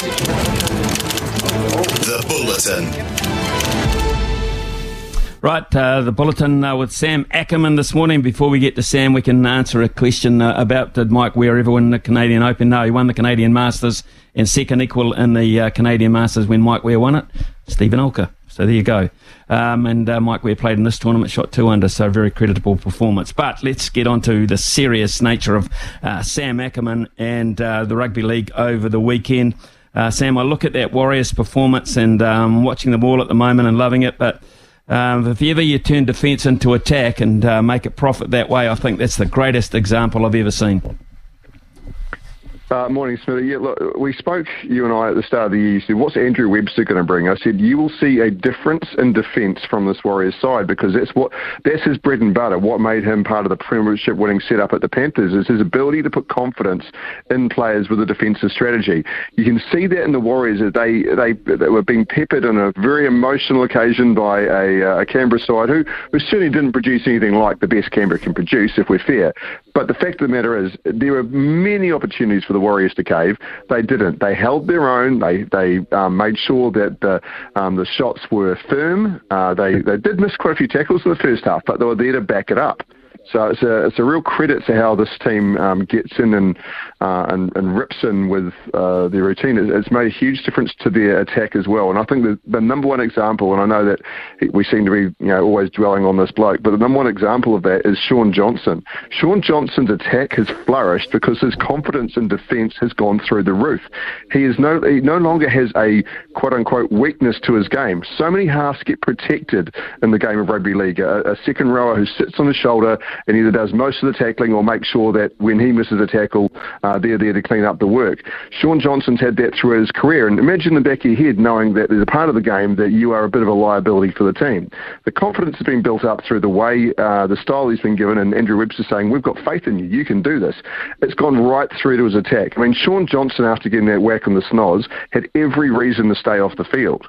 The Bulletin. Right, uh, the bulletin uh, with Sam Ackerman this morning. Before we get to Sam, we can answer a question uh, about did Mike Weir ever win the Canadian Open? No, he won the Canadian Masters and second equal in the uh, Canadian Masters when Mike Weir won it. Stephen Alker. So there you go. Um, and uh, Mike Weir played in this tournament, shot two under, so very creditable performance. But let's get on to the serious nature of uh, Sam Ackerman and the rugby league over the weekend. Sam, I look at that Warriors performance and um, watching the ball at the moment and loving it, but um, if ever you turn defence into attack and uh, make it profit that way, I think that's the greatest example I've ever seen. Uh, morning, Smithy. Yeah, look, we spoke, you and I, at the start of the year. You said, what's Andrew Webster going to bring? I said, you will see a difference in defence from this Warriors side because that's what that's his bread and butter. What made him part of the premiership winning setup at the Panthers is his ability to put confidence in players with a defensive strategy. You can see that in the Warriors that they, they, they were being peppered on a very emotional occasion by a, uh, a Canberra side who, who certainly didn't produce anything like the best Canberra can produce, if we're fair. But the fact of the matter is, there were many opportunities for the Warriors to cave. They didn't. They held their own. They they um, made sure that the um, the shots were firm. Uh, they they did miss quite a few tackles in the first half, but they were there to back it up. So it's a it's a real credit to how this team um, gets in and, uh, and and rips in with uh, their routine. It's made a huge difference to their attack as well. And I think the, the number one example, and I know that we seem to be you know always dwelling on this bloke, but the number one example of that is Shaun Johnson. Shaun Johnson's attack has flourished because his confidence in defence has gone through the roof. He is no he no longer has a quote unquote weakness to his game. So many halves get protected in the game of rugby league. A, a second rower who sits on the shoulder and either does most of the tackling or makes sure that when he misses a tackle, uh, they're there to clean up the work. Shaun Johnson's had that through his career, and imagine the back of your head knowing that there's a part of the game that you are a bit of a liability for the team. The confidence has been built up through the way, uh, the style he's been given, and Andrew Webster saying, we've got faith in you, you can do this. It's gone right through to his attack. I mean, Shaun Johnson, after getting that whack on the snoz, had every reason to stay off the field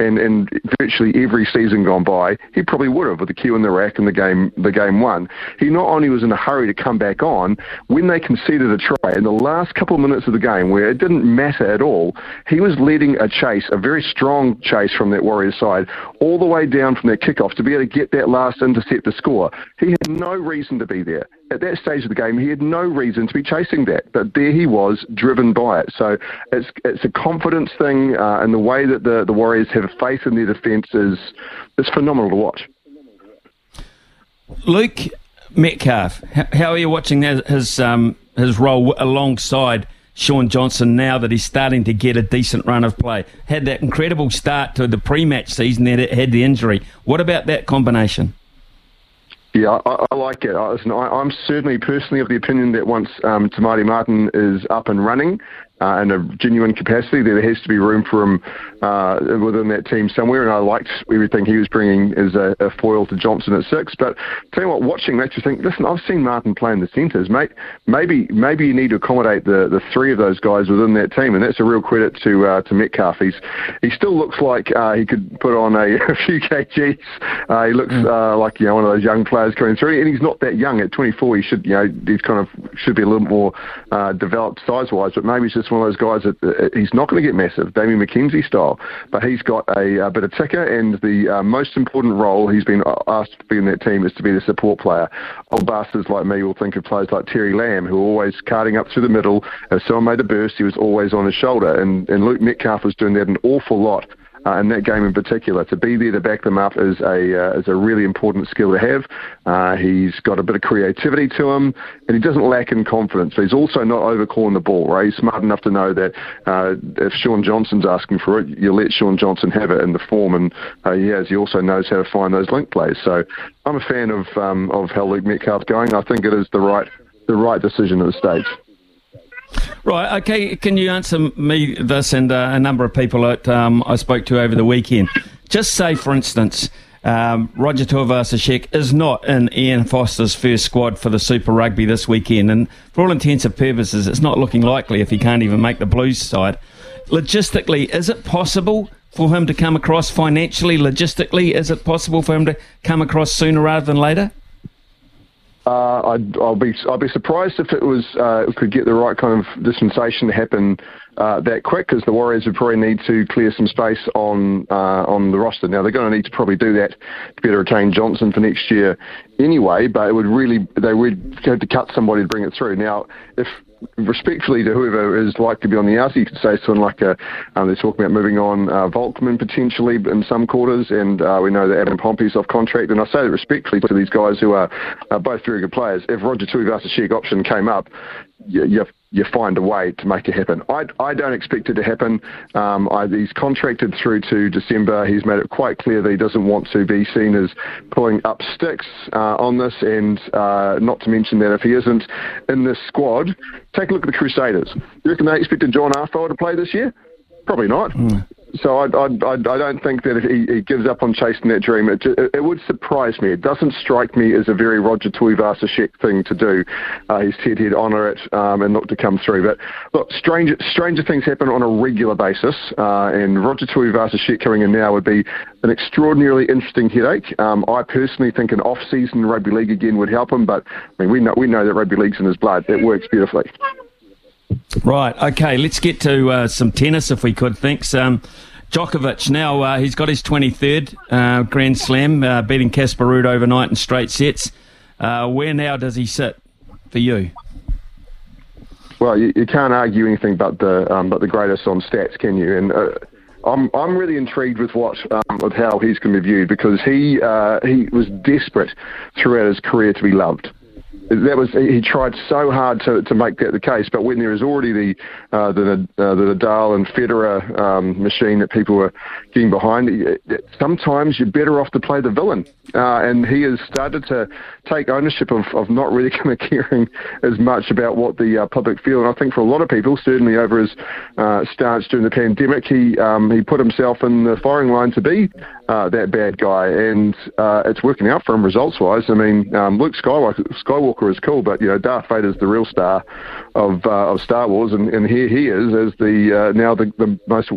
and, and virtually every season gone by, he probably would have with the cue in the rack and the game the game won. He not only was in a hurry to come back on, when they conceded a try in the last couple of minutes of the game where it didn't matter at all, he was leading a chase, a very strong chase from that Warriors side, all the way down from that kickoff to be able to get that last intercept to score. He had no reason to be there at that stage of the game, he had no reason to be chasing that, but there he was, driven by it. So it's it's a confidence thing, uh, and the way that the, the Warriors have faith in their defence is is phenomenal to watch. Luke Metcalf, how are you watching his um, his role alongside? Shaun Johnson now that he's starting to get a decent run of play. Had that incredible start to the pre match season, then it had the injury. What about that combination? Yeah, I, I like it. I, I'm certainly personally of the opinion that once um, Maire Martin is up and running, uh, in a genuine capacity. There has to be room for him uh, within that team somewhere, and I liked everything he was bringing as a, a, foil to Johnson at six. But tell you what, watching that, you think, listen, I've seen Martin play in the centres. Mate, maybe maybe you need to accommodate the, the three of those guys within that team, and that's a real credit to uh, to Metcalf. He's he still looks like uh, he could put on a, a few kgs. Uh, he looks uh, like you know one of those young players coming through, and he's not that young. At 24, he should you know he's kind of should be a little more developed size wise, but maybe it's just one of those guys that uh, he's not going to get massive, Damian McKenzie style, but he's got a, a bit of ticker, and the uh, most important role he's been asked to be in that team is to be the support player. Old bastards like me will think of players like Terry Lamb, who are always carting up through the middle. If someone made a burst, he was always on his shoulder, and, and Luke Metcalf was doing that an awful lot uh, in that game in particular. To be there to back them up is a uh, is a really important skill to have. Uh, he's got a bit of creativity to him, and he doesn't lack in confidence. But he's also not overcalling the ball. Right, he's smart enough to know that uh, if Shaun Johnson's asking for it, you let Shaun Johnson have it in the form, and uh, he has. He also knows how to find those link plays. So I'm a fan of um, of how Luke Metcalf's going. I think it is the right the right decision at the stage. Right, okay. Can you answer me this and uh, a number of people that um, I spoke to over the weekend? Just say, for instance, um, Roger Tuivasa-Sheck is not in Ian Foster's first squad for the Super Rugby this weekend, and for all intents and purposes, it's not looking likely if he can't even make the Blues side. Logistically, is it possible for him to come across financially? Logistically, is it possible for him to come across sooner rather than later? Uh, I'd, I'll be I'll be surprised if it was uh, could get the right kind of dispensation to happen uh, that quick, because the Warriors would probably need to clear some space on uh, on the roster. Now they're going to need to probably do that to better retain Johnson for next year anyway. But it would really they would have to cut somebody to bring it through. Now if respectfully to whoever is likely to be on the outside, you could say someone like a, um, they're talking about moving on uh, Volkman potentially in some quarters, and uh, we know that Adam Pompey's off contract. And I say that respectfully to these guys who are both very good players. If Roger Tuivasa-Sheck option came up, you, you, you find a way to make it happen. I, I don't expect it to happen. Um, I, he's contracted through to December. He's made it quite clear that he doesn't want to be seen as pulling up sticks uh, on this, and uh, not to mention that if he isn't in this squad, take a look at the Crusaders. You reckon they expected John Arthur to play this year? Probably not. Mm so I, I, I, don't think that he, he, gives up on chasing that dream, it, it, would surprise me. It doesn't strike me as a very Roger Tuivasa-Sheck thing to do. Uh, he said he'd honour it um, and look to come through. But look, stranger, stranger things happen on a regular basis, uh, and Roger Tuivasa-Sheck coming in now would be an extraordinarily interesting headache. Um, I personally think an off-season rugby league again would help him, but I mean, we know we know that rugby league's in his blood. It works beautifully. Right. Okay. Let's get to uh, some tennis if we could. Thanks. Um, Djokovic now uh, he's got his 23rd uh, Grand Slam, uh, beating Casper Ruud overnight in straight sets. Uh, where now does he sit for you? Well, you, you can't argue anything but the um, but the greatest on stats, can you? And uh, I'm I'm really intrigued with what um, with how he's going to be viewed because he he was desperate throughout his career to be loved that was he tried so hard to, to make that the case. But when there is already the uh, the uh, the Nadal and Federer um, machine that people were getting behind, sometimes you're better off to play the villain. Uh, and he has started to take ownership of, of not really kind of caring as much about what the uh, public feel. And I think for a lot of people, certainly over his uh, stance during the pandemic, he um, he put himself in the firing line to be uh, that bad guy, and it's working out for him results wise. I mean, um, Luke Skywalker, Skywalker is cool, but you know Darth Vader's the real star of uh, of Star Wars, and, and here he is as the uh, now the, the most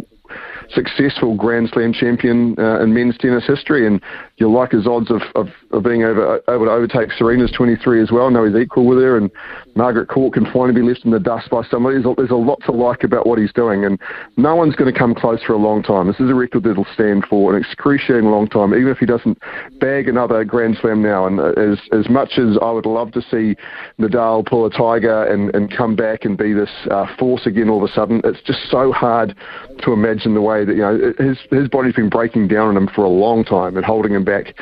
successful Grand Slam champion uh, in men's tennis history, and you like his odds of, of, of being able, able to overtake Serena's 23 as well. No, he's equal with her, and Margaret Court can finally be left in the dust by somebody. There's a, there's a lot to like about what he's doing, and no one's going to come close for a long time. This is a record that'll stand for an excruciating long time, even if he doesn't bag another Grand Slam now. And as as much as I would love to see Nadal pull a tiger and, and come back and be this uh, force again all of a sudden, it's just so hard to imagine the way that you know his his body's been breaking down on him for a long time and holding him back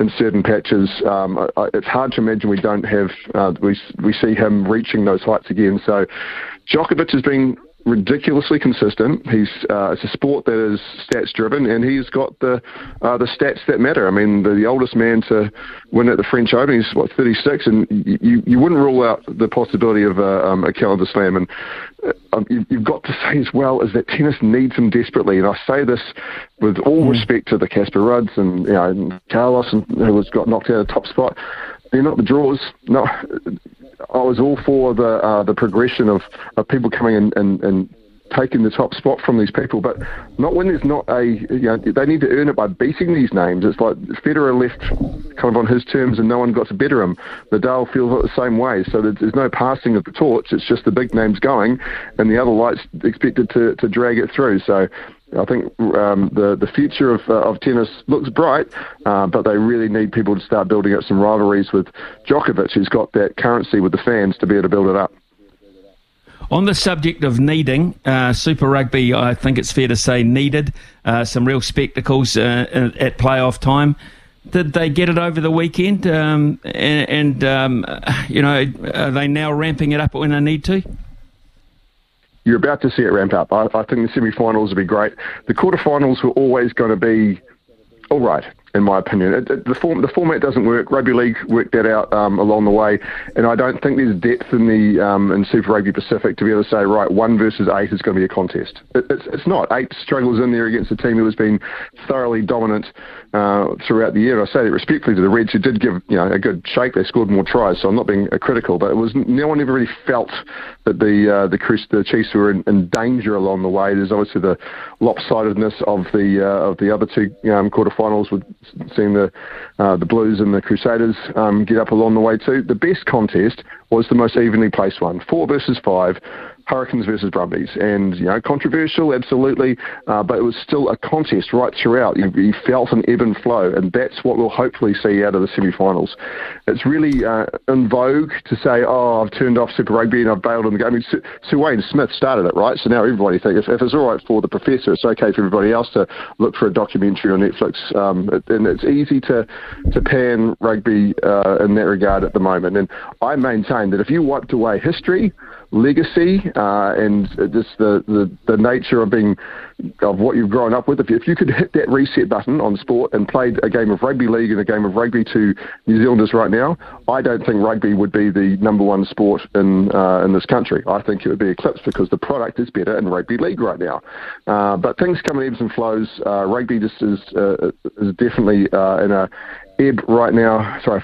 in certain patches. Um, it's hard to imagine we don't have uh, we we see him reaching those heights again. So Djokovic has been ridiculously consistent. He's uh, it's a sport that is stats driven, and he's got the uh, the stats that matter. I mean, the, the, oldest man to win at the French Open, he's what 36, and you you wouldn't rule out the possibility of uh, um, a calendar slam. And uh, um, you, have got to say as well is that tennis needs him desperately, and I say this with all mm. respect to the Casper Rudds and you know and Carlos, and who was got knocked out of the top spot. They're not the draws. No, I was all for the uh, the progression of, of people coming in and, and taking the top spot from these people, but not when there's not a, you know, they need to earn it by beating these names. It's like Federer left kind of on his terms and no one got to better him. Nadal feels the same way. So there's no passing of the torch. It's just the big names going and the other lights expected to, to drag it through. So I think um, the the future of uh, of tennis looks bright, uh, but they really need people to start building up some rivalries with Djokovic, who's got that currency with the fans to be able to build it up. On the subject of needing, uh, Super Rugby, I think it's fair to say, needed uh, some real spectacles uh, at playoff time. Did they get it over the weekend? Um, and, and um, you know, are they now ramping it up when they need to? you're about to see it ramp up. I, I think the semi-finals will be great. The quarterfinals were always going to be all right. In my opinion. It, it, the, form, the format doesn't work. Rugby League worked that out um, along the way, and I don't think there's depth in the um, in Super Rugby Pacific to be able to say right one versus eight is going to be a contest. It, it's it's not. Eight struggles in there against a team who has been thoroughly dominant uh, throughout the year. I say that respectfully to the Reds, who did give you know a good shake. They scored more tries, so I'm not being critical, but it was no one ever really felt that the uh, the, the Chiefs were in, in, danger along the way. There's obviously the lopsidedness of the uh, of the other two um, quarterfinals with seeing the uh, the Blues and the Crusaders um, get up along the way too. The best contest was the most evenly placed one, four versus five. Hurricanes versus Brumbies, and you know, controversial, absolutely, uh, but it was still a contest right throughout. You, you, felt an ebb and flow, and that's what we'll hopefully see out of the semi-finals. It's really uh, in vogue to say, "Oh, I've turned off Super Rugby and I've bailed on the game." I mean, Sir Wayne Smith started it, right? So now everybody thinks if, if, it's all right for the professor, it's okay for everybody else to look for a documentary on Netflix. Um, and it's easy to to pan rugby uh, in that regard at the moment. And I maintain that if you wiped away history legacy uh, and just the, the, the nature of being of what you've grown up with. If you, could hit that reset button on sport and played a game of rugby league and a game of rugby to New Zealanders right now, I don't think rugby would be the number one sport in uh, in this country. I think it would be eclipsed because the product is better in rugby league right now. Uh, but things come in ebbs and flows. Uh, rugby just is uh, is definitely uh, in a ebb right now. Sorry,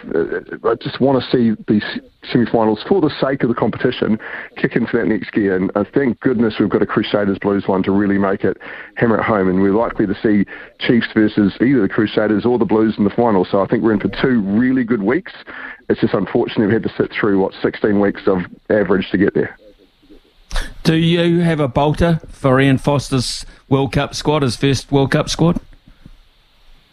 I just want to see these semi-finals for the sake of the competition kick into that next gear. And uh, thank goodness we've got a Crusaders Blues one to really make it hammer at home. And we're likely to see Chiefs versus either the Crusaders or the Blues in the final. So I think we're in for two really good weeks. It's just unfortunate we've had to sit through what 16 weeks of average to get there. Do you have a bolter for Ian Foster's World Cup squad, his first World Cup squad?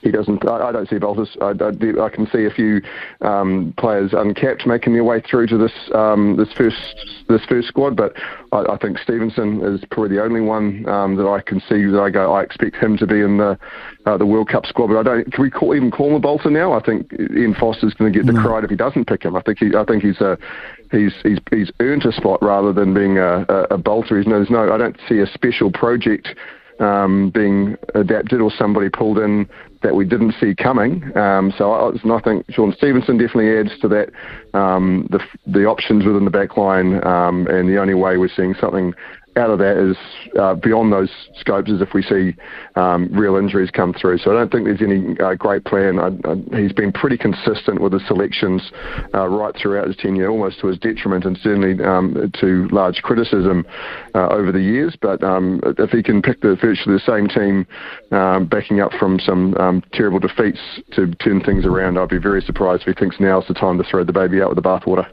He doesn't. I, I don't see bolters. I, I, I, can see a few um, players uncapped making their way through to this um, this first this first squad, but I, I, think Stevenson is probably the only one um, that I can see that I go. I expect him to be in the uh, the World Cup squad, but I don't. Can we call, even call him a bolter now? I think Ian Foster's going to get the mm. if he doesn't pick him. I think he. I think he's a he's he's he's earned a spot rather than being a, a, a bolter. He's no, there's no. I don't see a special project um, being adapted or somebody pulled in that we didn't see coming. Um, so I, I, think Shaun Stevenson definitely adds to that. Um, the the options within the back line, um, and the only way we're seeing something out of that is uh, beyond those scopes is if we see um, real injuries come through. So I don't think there's any uh, great plan. I, I, he's been pretty consistent with his selections uh, right throughout his tenure, almost to his detriment, and certainly um, to large criticism uh, over the years. But um, if he can pick the virtually the same team, um, backing up from some um, terrible defeats to turn things around, I'd be very surprised if he thinks now's the time to throw the baby out with the bathwater.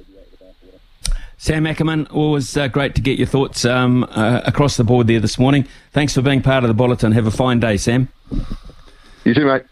Sam Ackerman, always uh, great to get your thoughts um, uh, across the board there this morning. Thanks for being part of the bulletin. Have a fine day, Sam. You too, mate.